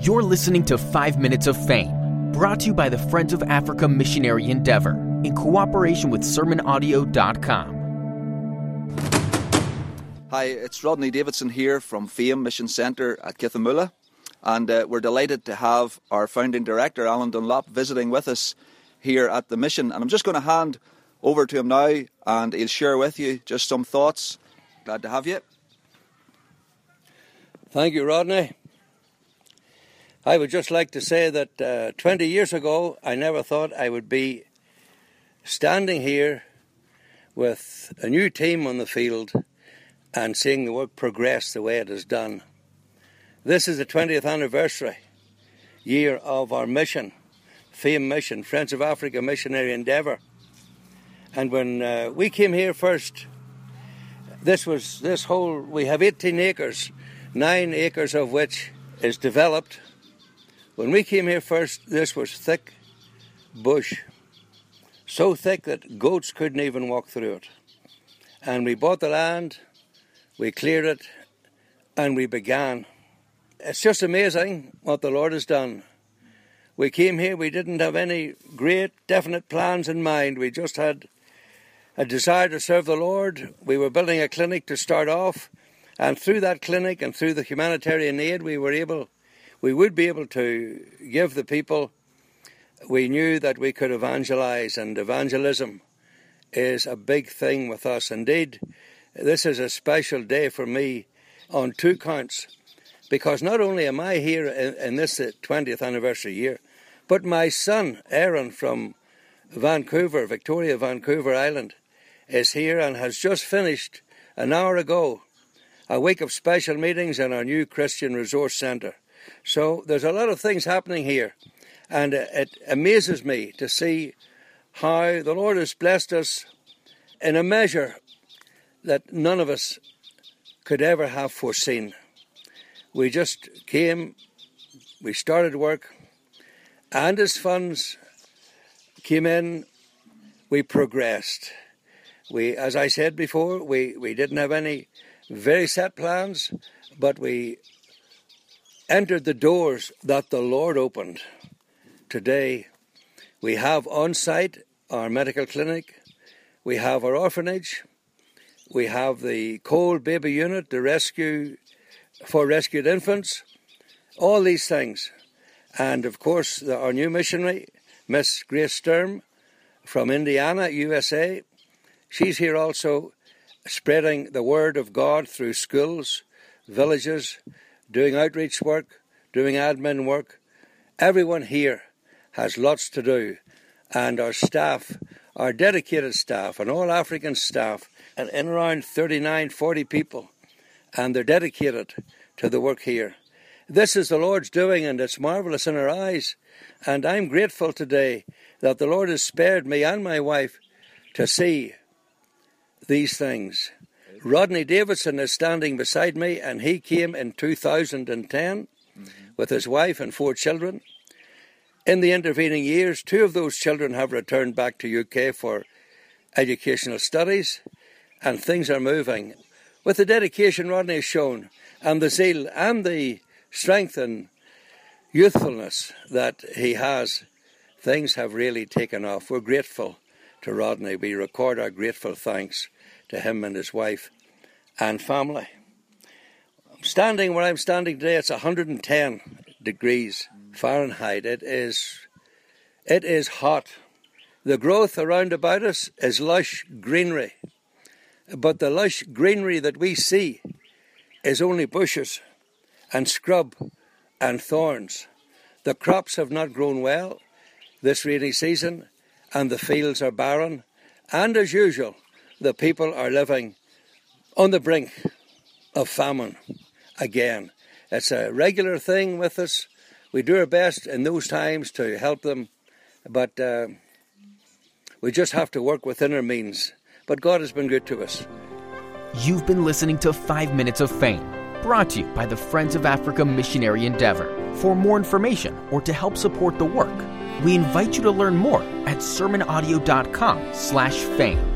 You're listening to 5 Minutes of Fame, brought to you by the Friends of Africa Missionary Endeavor in cooperation with SermonAudio.com. Hi, it's Rodney Davidson here from Fame Mission Centre at Kithamula, and uh, we're delighted to have our founding director, Alan Dunlop, visiting with us here at the mission. And I'm just going to hand over to him now, and he'll share with you just some thoughts. Glad to have you. Thank you, Rodney. I would just like to say that uh, 20 years ago, I never thought I would be standing here with a new team on the field and seeing the work progress the way it has done. This is the 20th anniversary year of our mission, FAME mission, Friends of Africa Missionary Endeavour. And when uh, we came here first, this was this whole, we have 18 acres, nine acres of which is developed. When we came here first, this was thick bush, so thick that goats couldn't even walk through it. And we bought the land, we cleared it, and we began. It's just amazing what the Lord has done. We came here, we didn't have any great, definite plans in mind. We just had a desire to serve the Lord. We were building a clinic to start off, and through that clinic and through the humanitarian aid, we were able, we would be able to give the people. We knew that we could evangelize, and evangelism is a big thing with us. Indeed, this is a special day for me on two counts, because not only am I here in, in this 20th anniversary year, but my son Aaron from Vancouver, Victoria, Vancouver Island, is here and has just finished an hour ago a week of special meetings in our new Christian Resource Centre. So there's a lot of things happening here, and it amazes me to see how the Lord has blessed us in a measure that none of us could ever have foreseen. We just came, we started work, and as funds came in, we progressed. We, as I said before, we, we didn't have any very set plans, but we entered the doors that the Lord opened. Today, we have on site our medical clinic, we have our orphanage, we have the cold baby unit, the rescue for rescued infants, all these things. And of course, our new missionary, Miss Grace Sturm from Indiana, USA, she's here also spreading the word of God through schools, villages, doing outreach work, doing admin work. Everyone here has lots to do, and our staff, our dedicated staff, and all African staff, and in around 39, 40 people, and they're dedicated to the work here. This is the Lord's doing, and it's marvellous in our eyes. And I'm grateful today that the Lord has spared me and my wife to see these things. Rodney Davidson is standing beside me, and he came in 2010 mm-hmm. with his wife and four children. In the intervening years, two of those children have returned back to UK for educational studies, and things are moving. With the dedication Rodney has shown, and the zeal, and the strength and youthfulness that he has, things have really taken off. We're grateful to Rodney. We record our grateful thanks to him and his wife and family. I'm standing where I'm standing today, it's 110 degrees Fahrenheit. It is, it is hot. The growth around about us is lush greenery. But the lush greenery that we see is only bushes and scrub and thorns. The crops have not grown well this rainy season, and the fields are barren. And as usual, the people are living on the brink of famine again. It's a regular thing with us. We do our best in those times to help them, but uh, we just have to work within our means. But God has been good to us. You've been listening to 5 Minutes of Fame, brought to you by the Friends of Africa Missionary Endeavor. For more information or to help support the work, we invite you to learn more at sermonaudio.com slash fame.